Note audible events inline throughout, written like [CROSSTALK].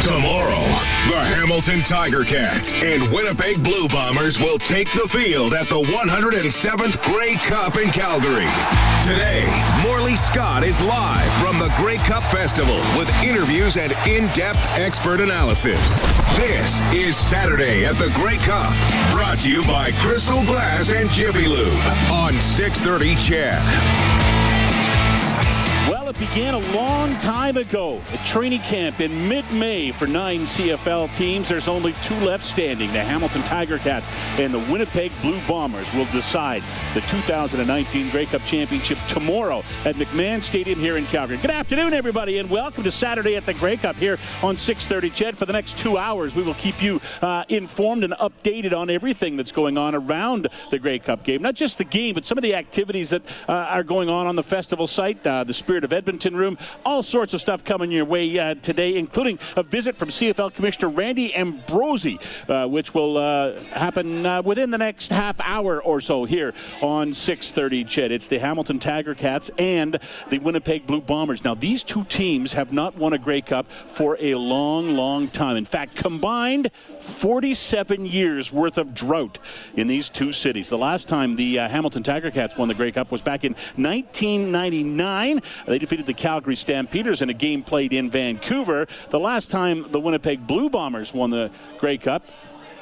Tomorrow, the Hamilton Tiger Cats and Winnipeg Blue Bombers will take the field at the 107th Grey Cup in Calgary. Today, Morley Scott is live from the Grey Cup Festival with interviews and in-depth expert analysis. This is Saturday at the Grey Cup, brought to you by Crystal Glass and Jiffy Lube on 630 CHED. Began a long time ago. A training camp in mid-May for nine CFL teams. There's only two left standing. The Hamilton Tiger Cats and the Winnipeg Blue Bombers will decide the 2019 Grey Cup Championship tomorrow at McMahon Stadium here in Calgary. Good afternoon, everybody, and welcome to Saturday at the Grey Cup here on 6:30. CHED, for the next two hours, we will keep you uh, informed and updated on everything that's going on around the Grey Cup game. Not just the game, but some of the activities that uh, are going on on the festival site. Uh, the Spirit of Edmonton room. All sorts of stuff coming your way uh, today, including a visit from CFL Commissioner Randy Ambrosie, uh, which will uh, happen uh, within the next half hour or so here on 6:30. CHED, it's the Hamilton Tiger Cats and the Winnipeg Blue Bombers. Now, these two teams have not won a Grey Cup for a long, long time. In fact, combined 47 years worth of drought in these two cities. The last time the uh, Hamilton Tiger Cats won the Grey Cup was back in 1999. They defeated the Calgary Stampeders in a game played in Vancouver. The last time the Winnipeg Blue Bombers won the Grey Cup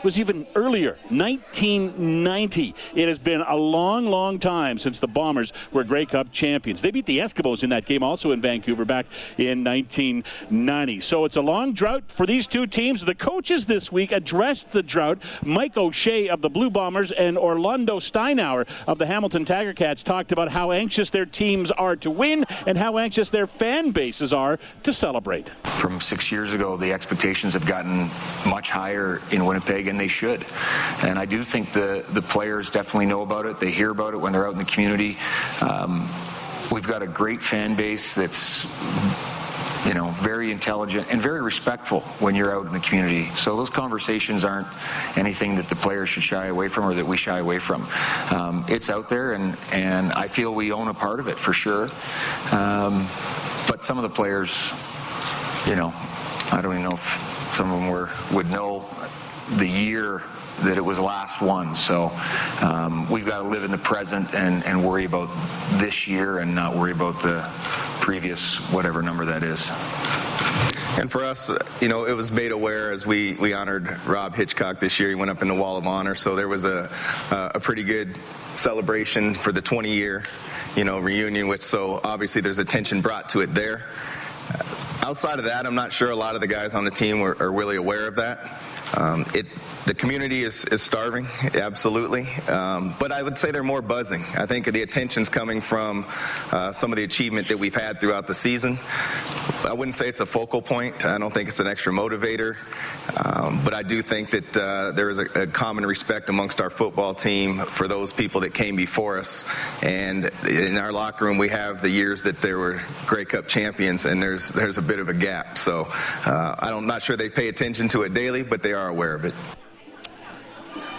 was even earlier, 1990. It has been a long, long time since the Bombers were Grey Cup champions. They beat the Eskimos in that game also in Vancouver back in 1990. So it's a long drought for these two teams. The coaches this week addressed the drought. Mike O'Shea of the Blue Bombers and Orlando Steinauer of the Hamilton Tiger Cats talked about how anxious their teams are to win and how anxious their fan bases are to celebrate. From six years ago, the expectations have gotten much higher in Winnipeg and they should. And I do think the, the players definitely know about it. They hear about it when they're out in the community. Um, we've got a great fan base that's you know, very intelligent and very respectful when you're out in the community. So those conversations aren't anything that the players should shy away from or that we shy away from. Um, it's out there, and and I feel we own a part of it for sure. Um, but some of the players, you know, I don't even know if some of them were would know the year that it was last one. So um, we've got to live in the present and, and worry about this year and not worry about the previous whatever number that is. And for us, you know, it was made aware as we, we honored Rob Hitchcock this year. He went up in the Wall of Honor, so there was a, a pretty good celebration for the 20 year, you know, reunion. Which so obviously there's attention brought to it there. Outside of that, I'm not sure a lot of the guys on the team are really aware of that. Um, it, the community is, is starving, absolutely. Um, but I would say they're more buzzing. I think the attention's coming from uh, some of the achievement that we've had throughout the season. I wouldn't say it's a focal point. I don't think it's an extra motivator. Um, but I do think that uh, there is a, a, common respect amongst our football team for those people that came before us. And in our locker room, we have the years that there were Grey Cup champions, and there's there's a bit of a gap. So uh, I'm not sure they pay attention to it daily, but they are aware of it.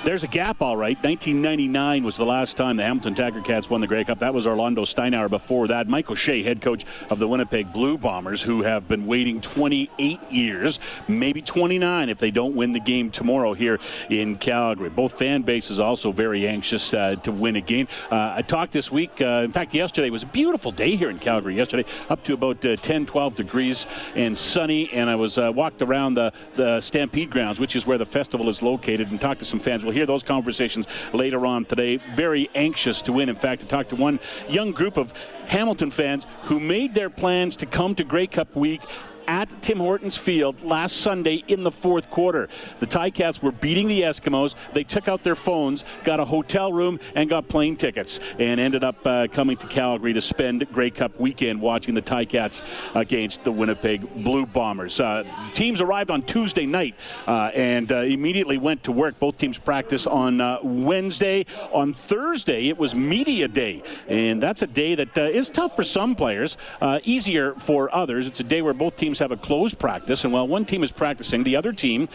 There's a gap, all right. 1999 was the last time the Hamilton Tiger Cats won the Grey Cup. That was Orlando Steinauer before that. Mike O'Shea, head coach of the Winnipeg Blue Bombers, who have been waiting 28 years, maybe 29 if they don't win the game tomorrow here in Calgary. Both fan bases also very anxious uh, to win a game. Uh, I talked this week, uh, in fact, yesterday was a beautiful day here in Calgary yesterday, up to about uh, 10, 12 degrees and sunny. And I was uh, walked around the, the Stampede grounds, which is where the festival is located, and talked to some fans. We'll hear those conversations later on today. Very anxious to win. In fact, to talk to one young group of Hamilton fans who made their plans to come to Grey Cup week at Tim Hortons Field last Sunday in the fourth quarter. The Ticats were beating the Eskimos. They took out their phones, got a hotel room, and got plane tickets, and ended up uh, coming to Calgary to spend Grey Cup weekend watching the Ticats against the Winnipeg Blue Bombers. Uh, teams arrived on Tuesday night uh, and uh, immediately went to work. Both teams practice on uh, Wednesday. On Thursday, it was media day, and that's a day that uh, is tough for some players, easier for others. It's a day where both teams have a closed practice, and while one team is practicing, the other team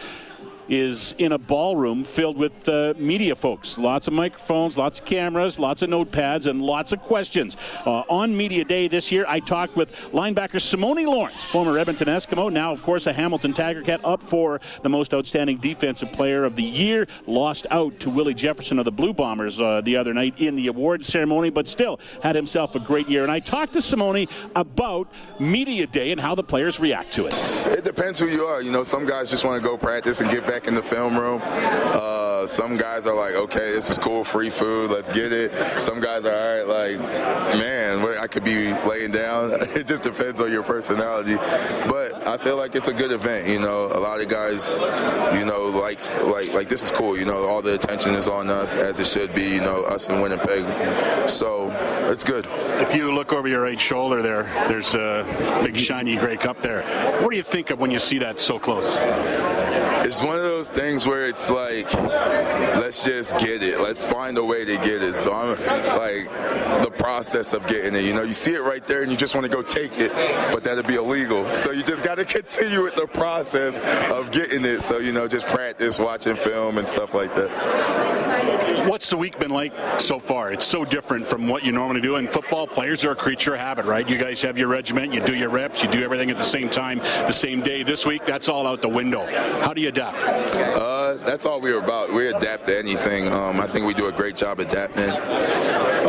is in a ballroom filled with uh, media folks. Lots of microphones, lots of cameras, lots of notepads, and lots of questions. Uh, on Media Day this year, I talked with linebacker Simoni Lawrence, former Edmonton Eskimo, now, of course, a Hamilton Tiger Cat, up for the most outstanding defensive player of the year. Lost out to Willie Jefferson of the Blue Bombers uh, the other night in the award ceremony, but still had himself a great year. And I talked to Simoni about Media Day and how the players react to it. It depends who you are. You know, some guys just want to go practice and get back in the film room. Uh, some guys are like, okay, this is cool, free food, let's get it. Some guys are all right, like, man, I could be laying down. [LAUGHS] It just depends on your personality. But I feel like it's a good event. You know, a lot of guys, you know, like like like this is cool. You know, all the attention is on us as it should be. You know, us in Winnipeg. So it's good. If you look over your right shoulder there, there's a big shiny Grey Cup there. What do you think of when you see that so close? It's one of those things where it's like, let's just get it. Let's find a way to get it. So I'm like, the process of getting it. You know, you see it right there and you just want to go take it, but that'd be illegal. So you just got to [LAUGHS] continue with the process of getting it. So, you know, just practice, watching film and stuff like that. What's the week been like so far? It's so different from what you normally do in football. Players are a creature of habit, right? You guys have your regiment, you do your reps, you do everything at the same time, the same day. This week, that's all out the window. How do you adapt? Uh, that's all we are about. We adapt to anything. Um, I think we do a great job adapting.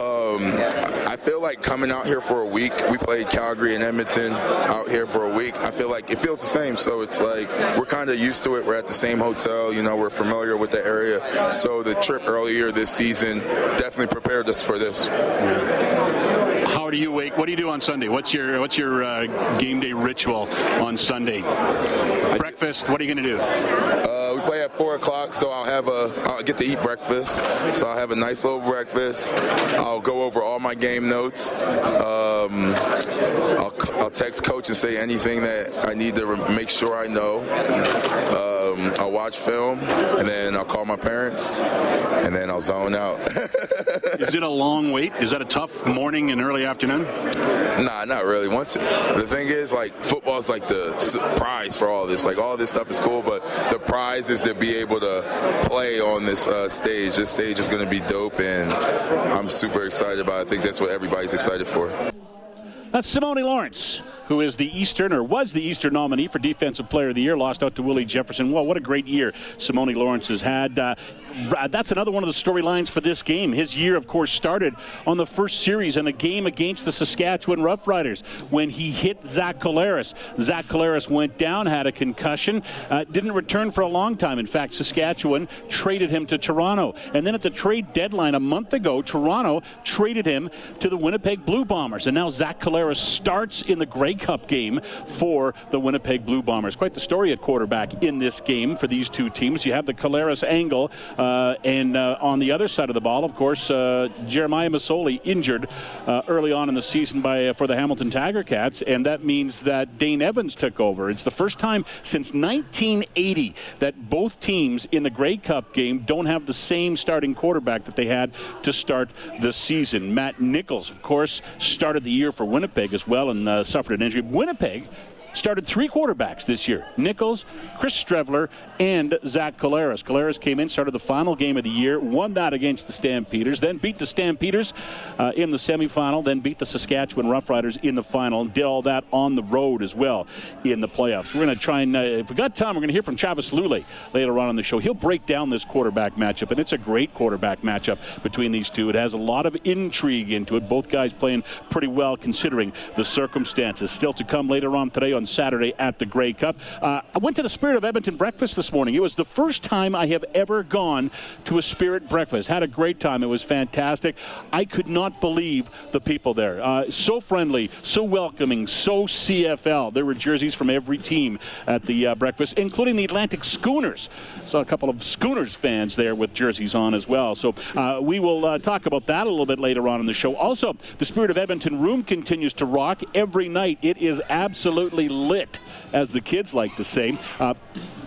Um, feel like coming out here for a week, we played Calgary and Edmonton out here for a week. I feel like it feels the same. So it's like we're kind of used to it. We're at the same hotel, you know, we're familiar with the area. So the trip earlier this season definitely prepared us for this. How do you wake? What do you do on Sunday? What's your what's your uh, game day ritual on Sunday? Breakfast. What are you going to do? Uh, play at four o'clock, so I'll have a I'll get to eat breakfast. So I'll have a nice little breakfast. I'll go over all my game notes. Um, I'll, I'll text coach and say anything that I need to make sure I know. Um, I'll watch film, and then I'll call my parents, and then I'll zone out. [LAUGHS] Is it a long wait? Is that a tough morning and early afternoon? Nah, not really. Once the thing is, like football is like the prize for all this. Like all this stuff is cool, but the prize is to be able to play on this uh, stage. This stage is going to be dope, and I'm super excited about it. I think that's what everybody's excited for. That's Simoni Lawrence who is the Eastern or was the Eastern nominee for Defensive Player of the Year, lost out to Willie Jefferson. Well, what a great year Simoni Lawrence has had. Uh, that's another one of the storylines for this game. His year, of course, started on the first series in a game against the Saskatchewan Roughriders when he hit Zach Collaros. Zach Collaros went down, had a concussion, uh, didn't return for a long time. In fact, Saskatchewan traded him to Toronto. And then at the trade deadline a month ago, Toronto traded him to the Winnipeg Blue Bombers. And now Zach Collaros starts in the Grey Cup game for the Winnipeg Blue Bombers. Quite the story at quarterback in this game for these two teams. You have the Collaros angle, uh, and uh, on the other side of the ball, of course, uh, Jeremiah Masoli injured uh, early on in the season by uh, for the Hamilton Tiger Cats, and that means that Dane Evans took over. It's the first time since 1980 that both teams in the Grey Cup game don't have the same starting quarterback that they had to start the season. Matt Nichols, of course, started the year for Winnipeg as well and uh, suffered an injury. Winnipeg started three quarterbacks this year Nichols, Chris Streveler, and Zach Collaros. Collaros came in, started the final game of the year, won that against the Stampeders, then beat the Stampeders uh, in the semifinal, then beat the Saskatchewan Roughriders in the final, and did all that on the road as well in the playoffs. We're going to try and, uh, if we got time, we're going to hear from Travis Lulay later on in the show. He'll break down this quarterback matchup, and it's a great quarterback matchup between these two. It has a lot of intrigue into it. Both guys playing pretty well considering the circumstances. Still to come later on today on Saturday at the Grey Cup. Uh, I went to the Spirit of Edmonton breakfast this morning. It was the first time I have ever gone to a Spirit breakfast. Had a great time. It was fantastic. I could not believe the people there. Uh, so friendly, so welcoming, so CFL. There were jerseys from every team at the uh, breakfast, including the Atlantic Schooners. Saw a couple of Schooners fans there with jerseys on as well. So uh, we will uh, talk about that a little bit later on in the show. Also, the Spirit of Edmonton room continues to rock every night. It is absolutely lit, as the kids like to say. Uh,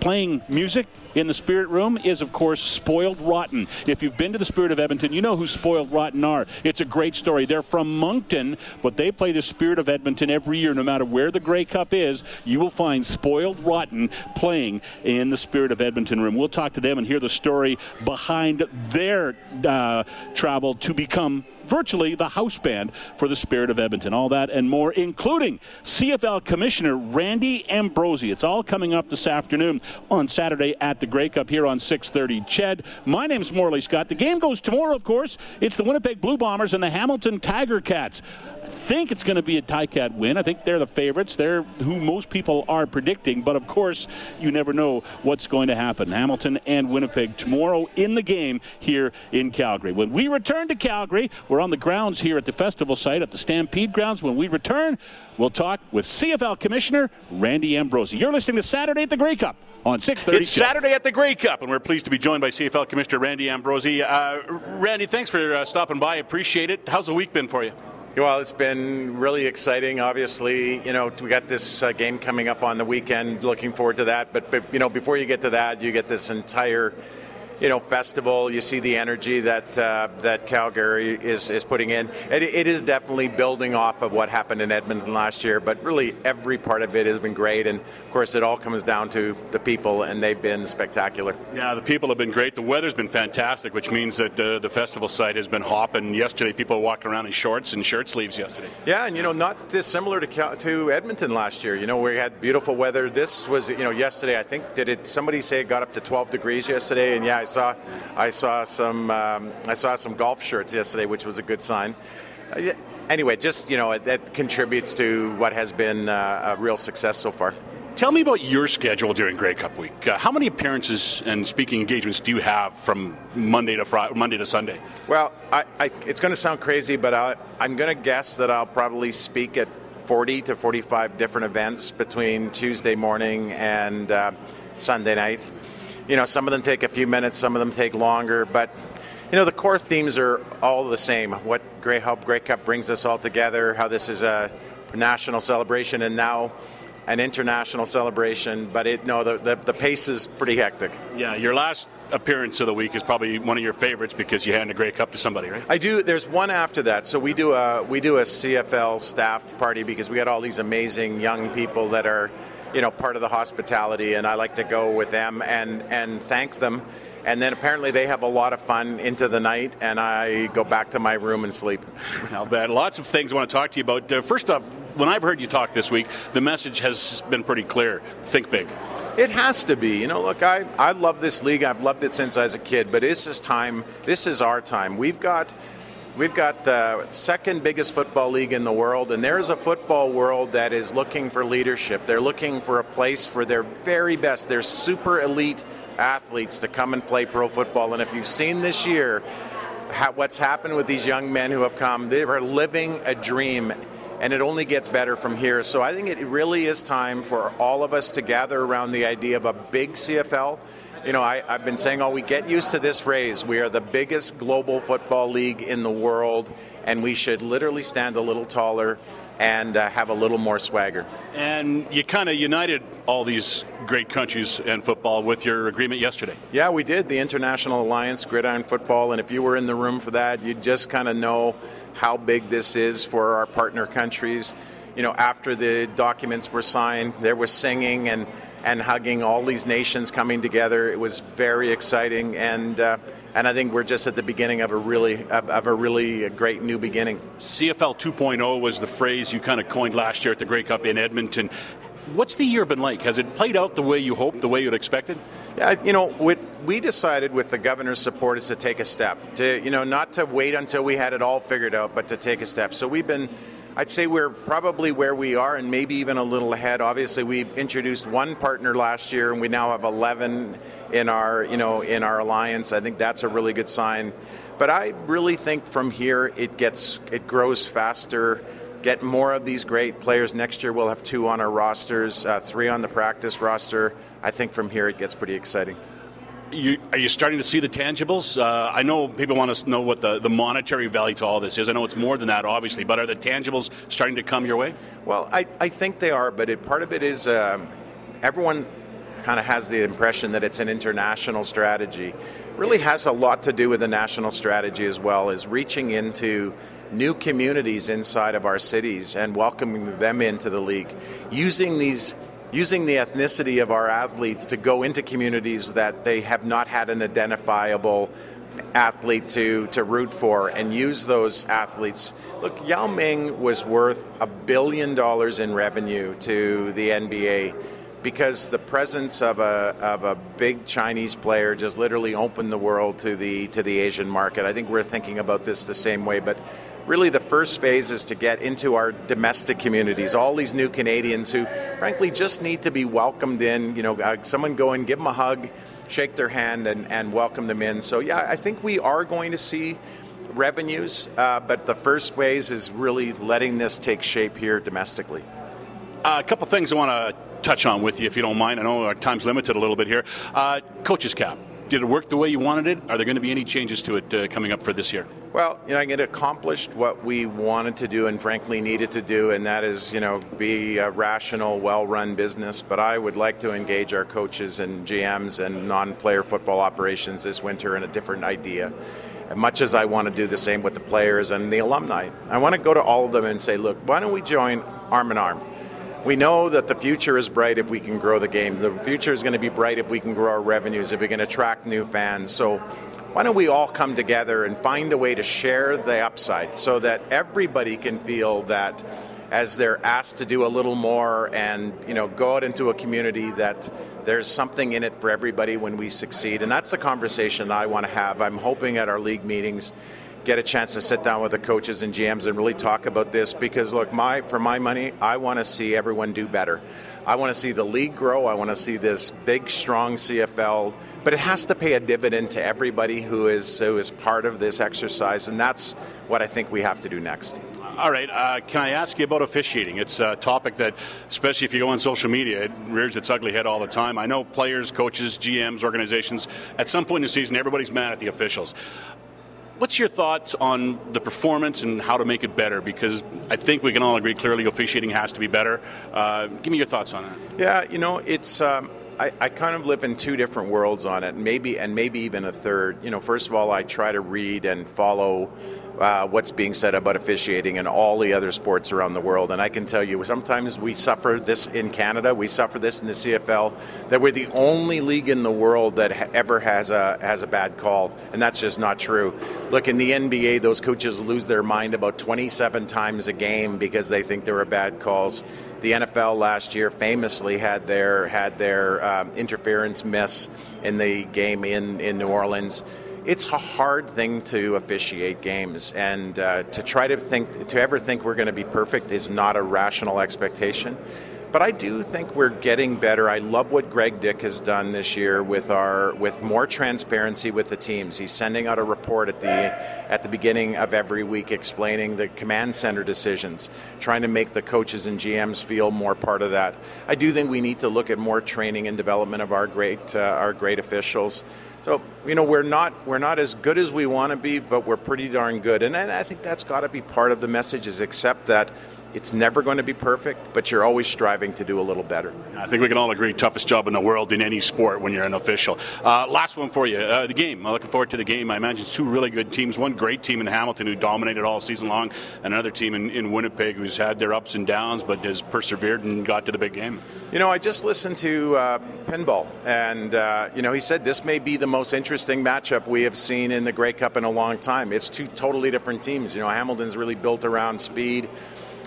playing music in the Spirit Room is, of course, Spoiled Rotten. If you've been to the Spirit of Edmonton, you know who Spoiled Rotten are. It's a great story. They're from Moncton, but they play the Spirit of Edmonton every year, no matter where the Grey Cup is. You will find Spoiled Rotten playing in the Spirit of Edmonton room. We'll talk to them and hear the story behind their uh, travel to become virtually the house band for the Spirit of Edmonton. All that and more, including CFL Commissioner Randy Ambrosie. It's all coming up this afternoon on Saturday at the Grey Cup here on 6:30. Ched, my name's Morley Scott. The game goes tomorrow, of course. It's the Winnipeg Blue Bombers and the Hamilton Tiger Cats think it's going to be a Ticat win. I think they're the favorites. They're who most people are predicting. But of course, you never know what's going to happen. Hamilton and Winnipeg tomorrow in the game here in Calgary. When we return to Calgary, we're on the grounds here at the festival site at the Stampede grounds. When we return, we'll talk with CFL Commissioner Randy Ambrosie. You're listening to Saturday at the Grey Cup on 6:30. It's Saturday at the Grey Cup, and we're pleased to be joined by CFL Commissioner Randy Ambrosie. Uh, Randy, thanks for uh, stopping by. Appreciate it. How's the week been for you? Well, it's been really exciting. Obviously, you know, we got this uh, game coming up on the weekend. Looking forward to that. But, but, you know, before you get to that, you get this entire you know festival. You see the energy that uh, that Calgary is is putting in. It, it is definitely building off of what happened in Edmonton last year, but really every part of it has been great. And of course, it all comes down to the people, and they've been spectacular. Yeah, the people have been great. The weather's been fantastic, which means that uh, the festival site has been hopping. Yesterday, people walked around in shorts and shirt sleeves yesterday. Yeah, and you know, not dissimilar to Cal- to Edmonton last year. You know, we had beautiful weather. This was, you know, yesterday. I think did it? Somebody say it got up to 12 degrees yesterday, and yeah, saw I saw some um, I saw some golf shirts yesterday, which was a good sign. Uh, anyway, just you know that contributes to what has been uh, a real success so far. Tell me about your schedule during Grey Cup week. Uh, how many appearances and speaking engagements do you have from Monday to Friday, Monday to Sunday? Well, I, I, it's going to sound crazy, but I, I'm going to guess that I'll probably speak at 40 to 45 different events between Tuesday morning and uh, Sunday night you know, some of them take a few minutes, some of them take longer, but you know, the core themes are all the same. What Grey Help Grey Cup brings us all together, how this is a national celebration and now an international celebration, but it no the, the, the pace is pretty hectic. Yeah, your last appearance of the week is probably one of your favorites because you hand a Grey Cup to somebody, right? I do. There's one after that. So we do a we do a CFL staff party because we got all these amazing young people that are you know part of the hospitality, and I like to go with them and and thank them. And then apparently they have a lot of fun into the night, and I go back to my room and sleep. [LAUGHS] I'll bet. Lots of things I want to talk to you about. Uh, first off, when I've heard you talk this week, the message has been pretty clear. Think big. It has to be. You know, look, I, I love this league. I've loved it since I was a kid, but this is time. This is our time. We've got We've got the second biggest football league in the world, and there's a football world that is looking for leadership. They're looking for a place for their very best, their super elite athletes to come and play pro football. And if you've seen this year, what's happened with these young men who have come, they are living a dream and it only gets better from here. So I think it really is time for all of us to gather around the idea of a big CFL you know, I, have been saying, oh, we get used to this phrase. We are the biggest global football league in the world, and we should literally stand a little taller and uh, have a little more swagger. And you kind of united all these great countries and football with your agreement yesterday. Yeah, we did. The International Alliance Gridiron Football, and if you were in the room for that, you'd just kind of know how big this is for our partner countries. You know, after the documents were signed, there was singing and and hugging all these nations coming together. It was very exciting, and uh, and I think we're just at the beginning of a really of a really great new beginning. CFL 2.0 was the phrase you kind of coined last year at the Grey Cup in Edmonton. What's the year been like? Has it played out the way you hoped, the way you'd expected? Yeah, you know, with, we decided with the governor's support is to take a step to you know not to wait until we had it all figured out, but to take a step. So we've been I'd say we're probably where we are and maybe even a little ahead. Obviously, we introduced one partner last year and we now have 11 in our, you know, in our alliance. I think that's a really good sign. But I really think from here it gets it grows faster. Get more of these great players. Next year we'll have two on our rosters, uh, three on the practice roster. I think from here it gets pretty exciting. You, are you starting to see the tangibles? Uh, I know people want to know what the, the monetary value to all this is. I know it's more than that, obviously, but are the tangibles starting to come your way? Well, I, I think they are, but it, part of it is um, everyone kind of has the impression that it's an international strategy. Really has a lot to do with the national strategy as well as reaching into new communities inside of our cities and welcoming them into the league, using these using the ethnicity of our athletes to go into communities that they have not had an identifiable athlete to, to root for and use those athletes. Look, Yao Ming was worth a billion dollars in revenue to the NBA because the presence of a, of a big Chinese player just literally opened the world to the to the Asian market. I think we're thinking about this the same way, but really the first phase is to get into our domestic communities, all these new Canadians who frankly just need to be welcomed in, you know, uh, someone go and give them a hug, shake their hand and, and welcome them in. So yeah, I think we are going to see revenues, uh, but the first phase is really letting this take shape here domestically. Uh, a couple things I want to touch on with you, if you don't mind. I know our time's limited a little bit here. Uh, coach's cap. Did it work the way you wanted it? Are there going to be any changes to it uh, coming up for this year? Well, you know, it accomplished what we wanted to do and frankly needed to do, and that is, you know, be a rational, well-run business. But I would like to engage our coaches and GMs and non-player football operations this winter in a different idea. As much as I want to do the same with the players and the alumni, I want to go to all of them and say, look, why don't we join arm in arm? We know that the future is bright if we can grow the game. The future is going to be bright if we can grow our revenues, if we can attract new fans. So why don't we all come together and find a way to share the upside so that everybody can feel that as they're asked to do a little more and you know go out into a community that there's something in it for everybody when we succeed and that's the conversation I want to have I'm hoping at our league meetings get a chance to sit down with the coaches and GMs and really talk about this because look, my for my money, I want to see everyone do better. I want to see the league grow. I want to see this big, strong CFL, but it has to pay a dividend to everybody who is who is part of this exercise, and that's what I think we have to do next. All right. Uh, can I ask you about officiating? It's a topic that, especially if you go on social media, it rears its ugly head all the time. I know players, coaches, GMs, organizations, at some point in the season, everybody's mad at the officials. What's your thoughts on the performance and how to make it better? Because I think we can all agree clearly officiating has to be better. Uh, give me your thoughts on it. Yeah, you know, it's. Um, I, I, kind of live in two different worlds on it, maybe and maybe even a third. You know, first of all, I try to read and follow uh, what's being said about officiating and all the other sports around the world. And I can tell you, sometimes we suffer this in Canada, we suffer this in the CFL, that we're the only league in the world that ha- ever has a has a bad call, and that's just not true. Look, in the NBA, those coaches lose their mind about 27 times a game because they think there are bad calls. The NFL last year famously had their had their um, interference miss in the game in in New Orleans it's a hard thing to officiate games, and uh, to try to think to ever think we're going to be perfect is not a rational expectation. But I do think we're getting better. I love what Greg Dick has done this year with our with more transparency with the teams. He's sending out a report at the at the beginning of every week explaining the command center decisions, trying to make the coaches and GMs feel more part of that. I do think we need to look at more training and development of our great uh, our great officials. So you know we're not we're not as good as we want to be, but we're pretty darn good, and I think that's got to be part of the message. Is accept that it's never going to be perfect, but you're always striving to do a little better. I think we can all agree, toughest job in the world in any sport when you're an official. Uh, last one for you, uh, the game. I'm looking forward to the game. I imagine two really good teams. One great team in Hamilton who dominated all season long, and another team in, in Winnipeg who's had their ups and downs, but has persevered and got to the big game. You know, I just listened to uh, Pinball, and uh, you know, he said this may be the most interesting matchup we have seen in the Grey Cup in a long time. It's two totally different teams. You know, Hamilton's really built around speed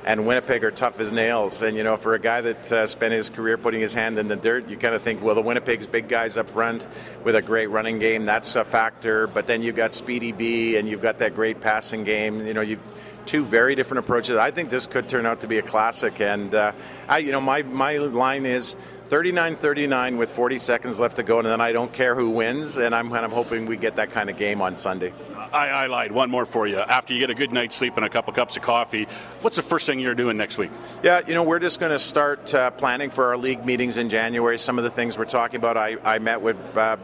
and Winnipeg are tough as nails. And you know, for a guy that uh, spent his career putting his hand in the dirt, you kind of think, well, the Winnipeg's big guys up front with a great running game, that's a factor. But then you've got Speedy B, and you've got that great passing game. You know, you two very different approaches. I think this could turn out to be a classic. And uh, I, you know, my my line is 39-39 with 40 seconds left to go, and then I don't care who wins. And I'm kind of hoping we get that kind of game on Sunday. I, I, lied. One more for you. After you get a good night's sleep and a couple cups of coffee, what's the first thing you're doing next week? Yeah, you know, we're just going to start uh, planning for our league meetings in January. Some of the things we're talking about, I, I met with. Uh,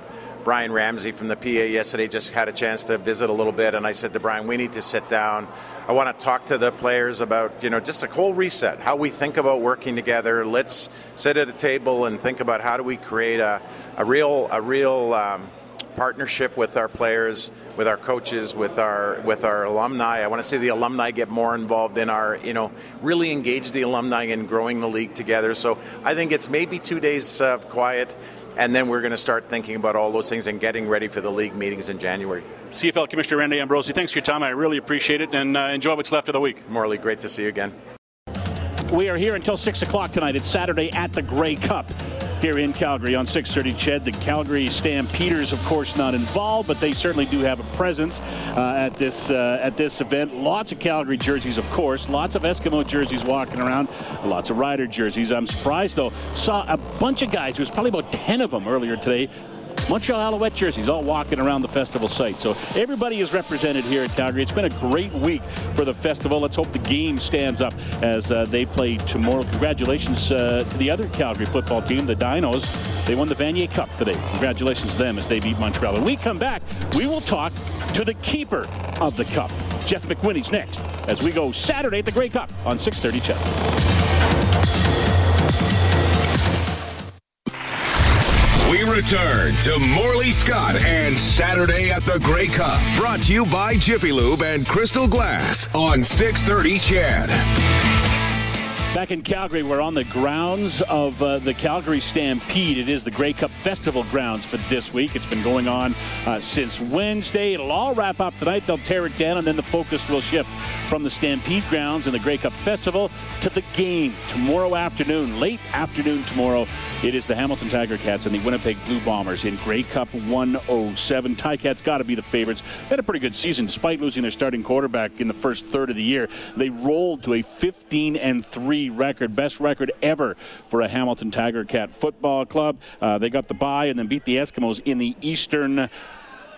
Brian Ramsay from the PA yesterday just had a chance to visit a little bit, and I said to Brian, we need to sit down. I want to talk to the players about, you know, just a whole reset, how we think about working together. Let's sit at a table and think about how do we create a, a real, a real um, partnership with our players, with our coaches, with our with our alumni. I want to see the alumni get more involved in our, you know, really engage the alumni in growing the league together. So I think it's maybe two days of quiet, and then we're going to start thinking about all those things and getting ready for the league meetings in January. CFL Commissioner Randy Ambrosie, thanks for your time. I really appreciate it, and uh, enjoy what's left of the week. Morley, great to see you again. We are here until 6 o'clock tonight. It's Saturday at the Grey Cup here in Calgary on 6:30. Ched, the Calgary Stampeders, of course, not involved, but they certainly do have a presence uh, at this uh, at this event. Lots of Calgary jerseys, of course. Lots of Eskimo jerseys walking around. Lots of Rider jerseys. I'm surprised though. Saw a bunch of guys. There was probably about 10 of them earlier today Montreal Alouette jerseys all walking around the festival site. So everybody is represented here at Calgary. It's been a great week for the festival. Let's hope the game stands up as uh, they play tomorrow. Congratulations uh, to the other Calgary football team, the Dinos. They won the Vanier Cup today. Congratulations to them as they beat Montreal. When we come back, we will talk to the keeper of the cup. Jeff McWhinney's next as we go Saturday at the Grey Cup on 630 Ched. Return to Morley Scott and Saturday at the Grey Cup. Brought to you by Jiffy Lube and Crystal Glass on 630 Ched. Back in Calgary, we're on the grounds of uh, the Calgary Stampede. It is the Grey Cup Festival grounds for this week. It's been going on uh, since Wednesday. It'll all wrap up tonight. They'll tear it down, and then the focus will shift from the Stampede grounds and the Grey Cup Festival to the game tomorrow afternoon, late afternoon tomorrow. It is the Hamilton Tiger Cats and the Winnipeg Blue Bombers in Grey Cup 107. Ticats got to be the favorites. They had a pretty good season despite losing their starting quarterback in the first third of the year. They rolled to a 15 and 3 record, best record ever for a Hamilton Tiger Cat football club. Uh, they got the bye and then beat the Eskimos in the Eastern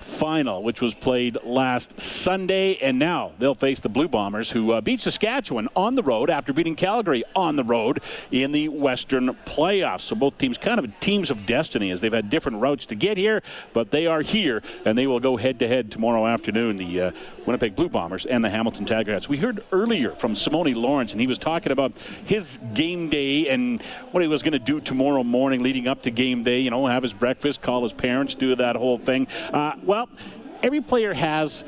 final, which was played last Sunday. And now they'll face the Blue Bombers, who uh, beat Saskatchewan on the road after beating Calgary on the road in the Western playoffs. So both teams kind of teams of destiny as they've had different routes to get here, but they are here and they will go head to head tomorrow afternoon, the uh, Winnipeg Blue Bombers and the Hamilton Tigers. We heard earlier from Simoni Lawrence, and he was talking about his game day and what he was going to do tomorrow morning leading up to game day. You know, have his breakfast, call his parents, do that whole thing. Uh, well, well, every player has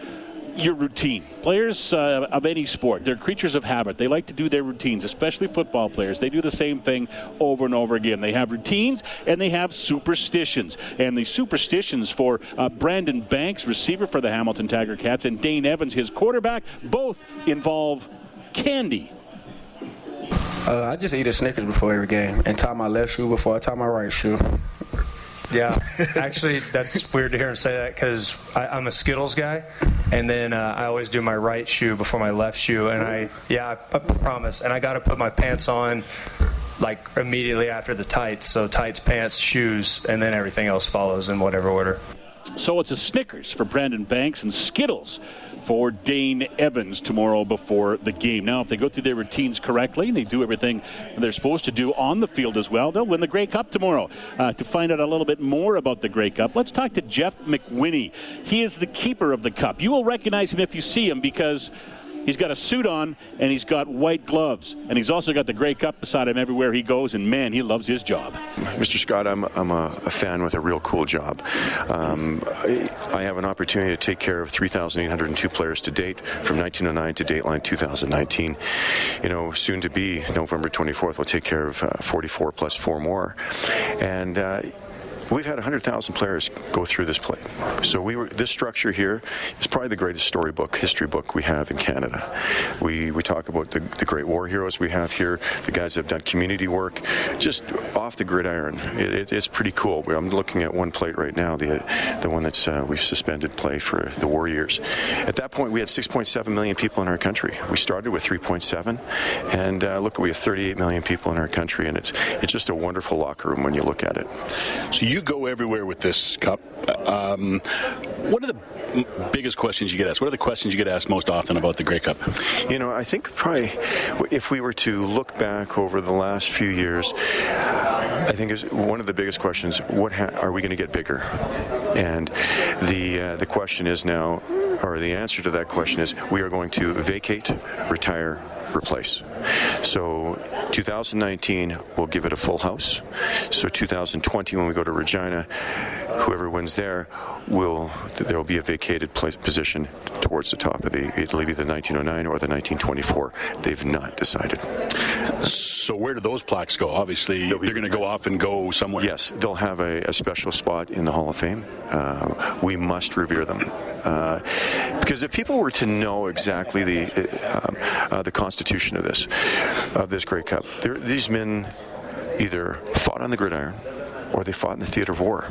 your routine. Players uh, of any sport, they're creatures of habit. They like to do their routines, especially football players. They do the same thing over and over again. They have routines and they have superstitions. And the superstitions for uh, Brandon Banks, receiver for the Hamilton Tiger Cats, and Dane Evans, his quarterback, both involve candy. Uh, I just eat a Snickers before every game and tie my left shoe before I tie my right shoe. Yeah, actually, that's weird to hear him say that because I'm a Skittles guy, and then uh, I always do my right shoe before my left shoe, and I yeah, I, I promise, and I got to put my pants on like immediately after the tights, so tights, pants, shoes, and then everything else follows in whatever order. So it's a Snickers for Brandon Banks and Skittles for Dane Evans tomorrow before the game. Now, if they go through their routines correctly and they do everything they're supposed to do on the field as well, they'll win the Grey Cup tomorrow. Uh, to find out a little bit more about the Grey Cup, let's talk to Jeff McWhinney. He is the keeper of the Cup. You will recognize him if you see him because He's got a suit on and he's got white gloves. And he's also got the Grey Cup beside him everywhere he goes. And man, he loves his job. Mr. Scott, I'm, I'm a, a fan with a real cool job. Um, I, I, have an opportunity to take care of 3,802 players to date from 1909 to Dateline 2019. You know, soon to be November 24th, we'll take care of uh, 44 plus four more. And, uh, We've had 100,000 players go through this play. So we were, this structure here is probably the greatest storybook, history book we have in Canada. We, we talk about the, the great war heroes we have here, the guys that have done community work, just off the gridiron. It, it, it's pretty cool. I'm looking at one plate right now, the, the one that's uh, we've suspended play for the war years. At that point, we had 6.7 million people in our country. We started with 3.7, and uh, look, we have 38 million people in our country, and it's it's just a wonderful locker room when you look at it. So you go everywhere with this cup. Um, what are the biggest questions you get asked? What are the questions you get asked most often about the Grey Cup? You know, I think probably if we were to look back over the last few years, I think is one of the biggest questions: What ha- are we going to get bigger? And the uh, the question is now, or the answer to that question is, we are going to vacate, retire, replace. So 2019, we'll give it a full house. So 2020, when we go to Regina, whoever wins there will there will be a vacated place, position towards the top of the it'll be the 1909 or the 1924 they've not decided. So where do those plaques go? Obviously they're going to go off and go somewhere. Yes they'll have a, a special spot in the hall of fame. Uh, we must revere them. Uh, because if people were to know exactly the uh, uh the constitution of this of this Grey Cup these men either fought on the gridiron or they fought in the theater of war.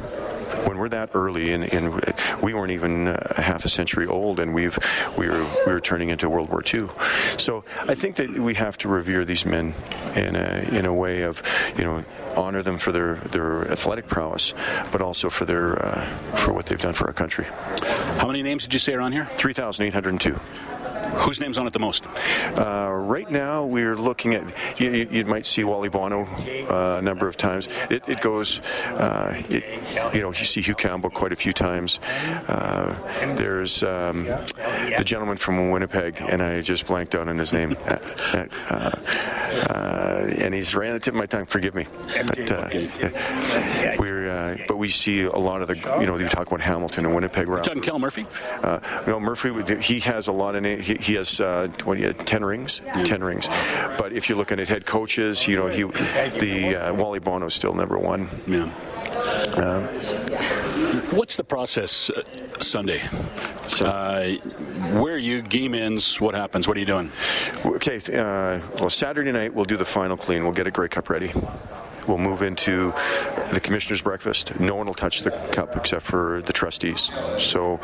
When we're that early and, and we weren't even uh, half a century old and we've we were we were turning into World War II so I think that we have to revere these men in a, in a way of you know honor them for their their athletic prowess but also for their uh, for what they've done for our country. How many names did you say are on here? 3802 Whose name's on it the most? Uh, right now, we're looking at. You, you might see Wally Buono uh, a number of times. It, it goes. Uh, it, you know, you see Hugh Campbell quite a few times. Uh, there's um, the gentleman from Winnipeg, and I just blanked out on his name. [LAUGHS] Uh, uh, and he's right on the tip of my tongue. Forgive me. But we're. But we see a lot of the. You know, you talk about Hamilton and Winnipeg. John Cal Murphy. you know, Murphy. He has a lot of. He, he has uh, what he had, ten rings, ten rings. But if you're looking at head coaches, you know he the uh, Wally Buono is still number one. Yeah. Um, What's the process uh, Sunday? So, uh, where you game ends? What happens? What are you doing? Okay. Uh, well, Saturday night we'll do the final clean. We'll get a Grey Cup ready. We'll move into the commissioner's breakfast. No one will touch the cup except for the trustees. So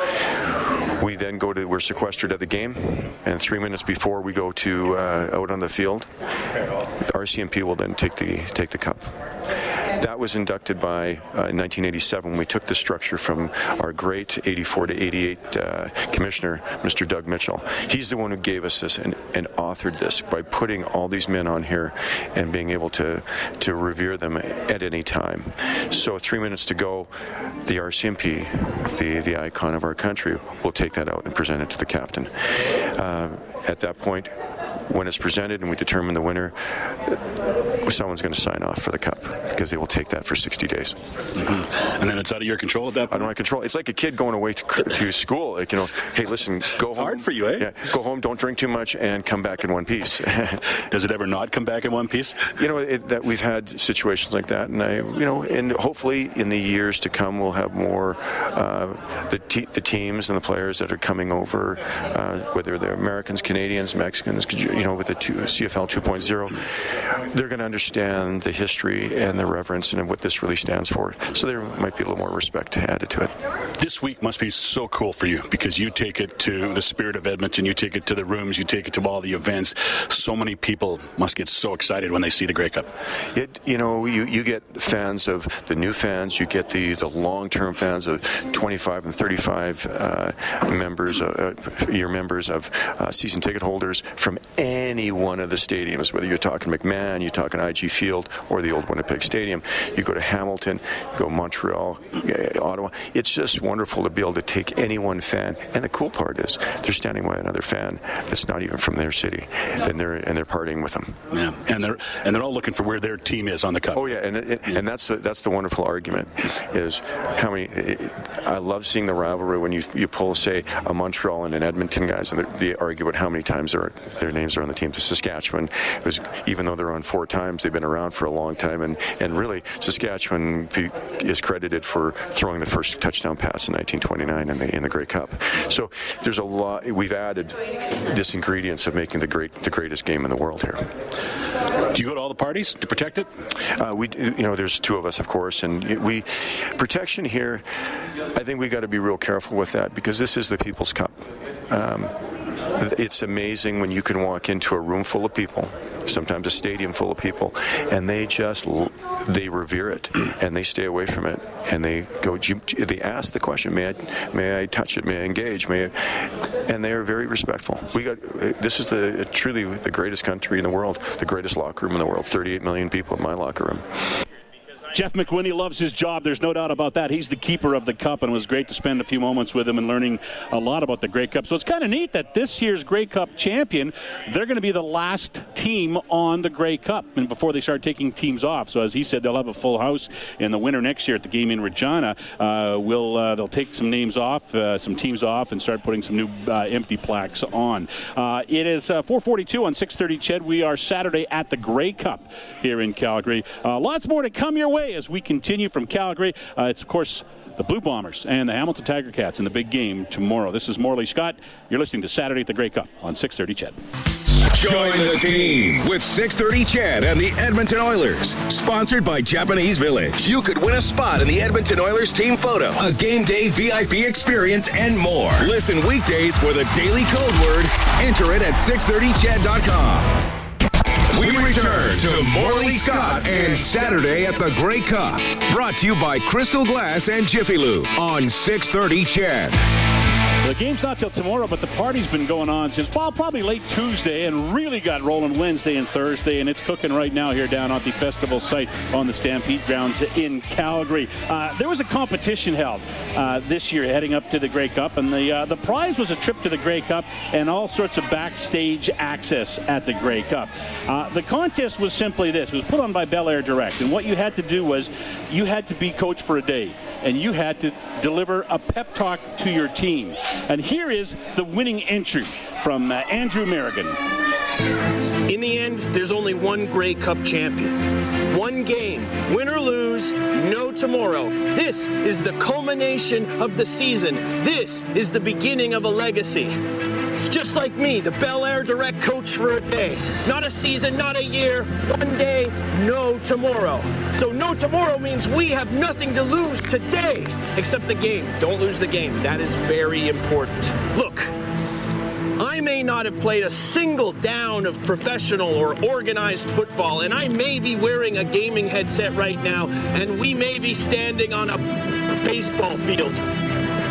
we then go to we're sequestered at the game, and three minutes before we go to uh, out on the field, RCMP will then take the take the cup. That was inducted by uh, 1987 we took the structure from our great 84 to 88 uh, commissioner, Mr. Doug Mitchell. He's the one who gave us this and, and authored this by putting all these men on here and being able to, to revere them at any time. So three minutes to go, the RCMP, the, the icon of our country, will take that out and present it to the captain. Uh, at that point, when it's presented and we determine the winner, someone's going to sign off for the cup because they will take that for 60 days. Mm-hmm. And then it's out of your control at that point? Out of my control. It's like a kid going away to, to school. Like, you know, hey, listen, go it's home. hard for you, eh? Yeah, go home, don't drink too much, and come back in one piece. [LAUGHS] Does it ever not come back in one piece? You know, it, that we've had situations like that, and I, you know, and hopefully in the years to come, we'll have more uh, the, te- the teams and the players that are coming over, uh, whether they're Americans, Canadians, Mexicans, you know, with the two, CFL 2.0, they're going to understand the history and the reverence and what this really stands for. So there might be a little more respect added to it. This week must be so cool for you because you take it to the spirit of Edmonton, you take it to the rooms, you take it to all the events. So many people must get so excited when they see the Grey Cup. It, you know, you, you get fans of the new fans, you get the, the long-term fans of 25 and 35 uh, members, uh, year members of uh, season ticket holders from any one of the stadiums, whether you're talking McMahon, you're talking IG Field, or the old Winnipeg Stadium. You go to Hamilton, you go Montreal, eh, Ottawa. It's just wonderful to be able to take any one fan. And the cool part is they're standing by another fan that's not even from their city, and they're and they're partying with them. Yeah, and they're and they're all looking for where their team is on the cup. Oh yeah, and and that's the, that's the wonderful argument is how many. Eh, I love seeing the rivalry when you you pull say a Montreal and an Edmonton guys, and they argue about how many times their their names are on the team. The Saskatchewan was even though they're on four times, they've been around for a long time, and and really Saskatchewan is credited for throwing the first touchdown pass in 1929 in the in the Grey Cup. So there's a lot. We've added this ingredients of making the great the greatest game in the world here. Do you go to all the parties to protect it? Uh, we, you know, there's two of us, of course, and we protection here. I think we got to be real careful with that because this is the People's Cup. Um, it's amazing when you can walk into a room full of people, sometimes a stadium full of people, and they just they revere it [CLEARS THROAT] and they stay away from it and they go. They ask the question, "May I, may I touch it? May I engage? May?" I? And they are very respectful. We got uh, this is the truly the greatest country in the world, the greatest locker room in the world. 38 million people in my locker room. Jeff McWhinney loves his job. There's no doubt about that. He's the keeper of the cup, and it was great to spend a few moments with him and learning a lot about the Grey Cup. So it's kind of neat that this year's Grey Cup champion, they're going to be the last team on the Grey Cup, and before they start taking teams off. So as he said, they'll have a full house in the winter next year at the game in Regina. Uh, will uh, they'll take some names off, uh, some teams off, and start putting some new uh, empty plaques on. Uh, it is uh, 4:42 on 6:30. Ched, we are Saturday at the Grey Cup here in Calgary. lots more to come your way as we continue from Calgary. Uh, it's, of course, the Blue Bombers and the Hamilton Tiger Cats in the big game tomorrow. This is Morley Scott. You're listening to Saturday at the Grey Cup on 630 Ched. Join the team with 6:30 Ched and the Edmonton Oilers. Sponsored by Japanese Village. You could win a spot in the Edmonton Oilers team photo, a game day VIP experience, and more. Listen weekdays for the daily code word. Enter it at 630ched.com. We return to Morley Scott and Saturday at the Grey Cup. Brought to you by Crystal Glass and Jiffy Lube on 630 Ched. The game's not till tomorrow, but the party's been going on since, well, probably late Tuesday and really got rolling Wednesday and Thursday, and it's cooking right now here down at the festival site on the Stampede grounds in Calgary. Uh, there was a competition held uh, this year heading up to the Grey Cup, and the, uh, the prize was a trip to the Grey Cup and all sorts of backstage access at the Grey Cup. Uh, the contest was simply this. It was put on by Bel Air Direct, and what you had to do was you had to be coach for a day and you had to deliver a pep talk to your team. And here is the winning entry from uh, Andrew Merrigan. In the end, there's only one Grey Cup champion. One game, win or lose, no tomorrow. This is the culmination of the season. This is the beginning of a legacy. It's just like me, the Bel Air Direct coach for a day. Not a season, not a year, one day, no tomorrow. So no tomorrow means we have nothing to lose today except the game. Don't lose the game. That is very important. Look, I may not have played a single down of professional or organized football, and I may be wearing a gaming headset right now, and we may be standing on a baseball field.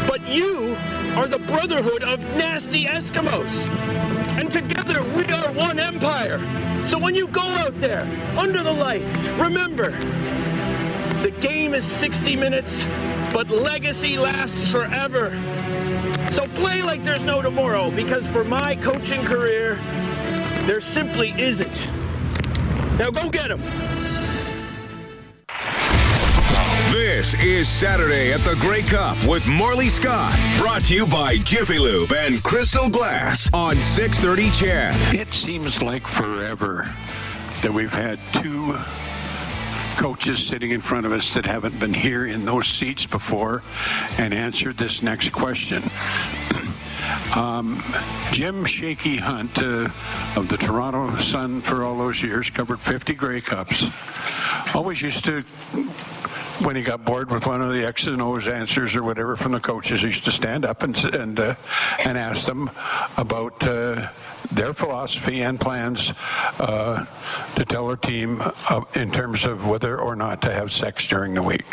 But you are the brotherhood of nasty Eskimos. And together we are one empire. So when you go out there, under the lights, remember, the game is 60 minutes, but legacy lasts forever. So play like there's no tomorrow, because for my coaching career, there simply isn't. Now go get them. This is Saturday at the Grey Cup with Morley Scott. Brought to you by Jiffy Lube and Crystal Glass on 630 Ched. It seems like forever that we've had two coaches sitting in front of us that haven't been here in those seats before and answered this next question. [CLEARS THROAT] Um, Jim Shaky Hunt uh, of the Toronto Sun for all those years covered 50 Grey Cups. Always used to when he got bored with one of the X's and O's answers or whatever from the coaches, he used to stand up and and uh, and ask them about uh, their philosophy and plans uh, to tell their team uh, in terms of whether or not to have sex during the week.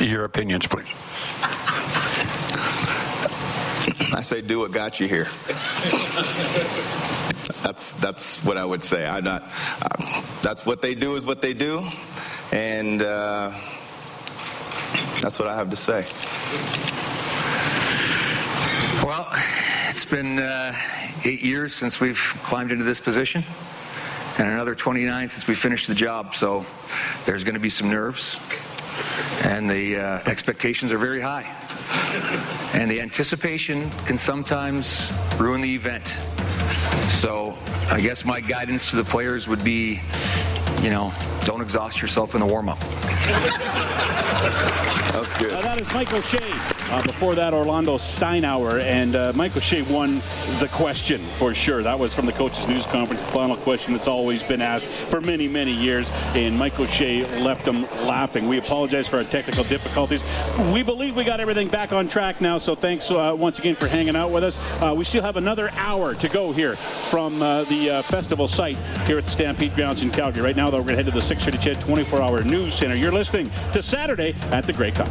[COUGHS] Your opinions, please. I say, do what got you here. That's that's what I would say. I'm not. Uh, that's what they do is what they do. And uh, that's what I have to say. Well, it's been uh, eight years since we've climbed into this position, and another 29 since we finished the job. So there's going to be some nerves, and the uh, expectations are very high. And the anticipation can sometimes ruin the event. So I guess my guidance to the players would be, you know, don't exhaust yourself in the warm up. That's good. Uh, that is Mike O'Shea. Uh, before that, Orlando Steinauer. And uh, Mike O'Shea won the question for sure. That was from the coaches' news conference, the final question that's always been asked for many, many years. And Mike O'Shea left them laughing. We apologize for our technical difficulties. We believe we got everything back on track now. So thanks uh, once again for hanging out with us. Uh, we still have another hour to go here from uh, the festival site here at the Stampede Grounds in Calgary. Right now, though, we're going to head to the 630 Ched 24 hour news center. You're listening to Saturday at the Grey Cup.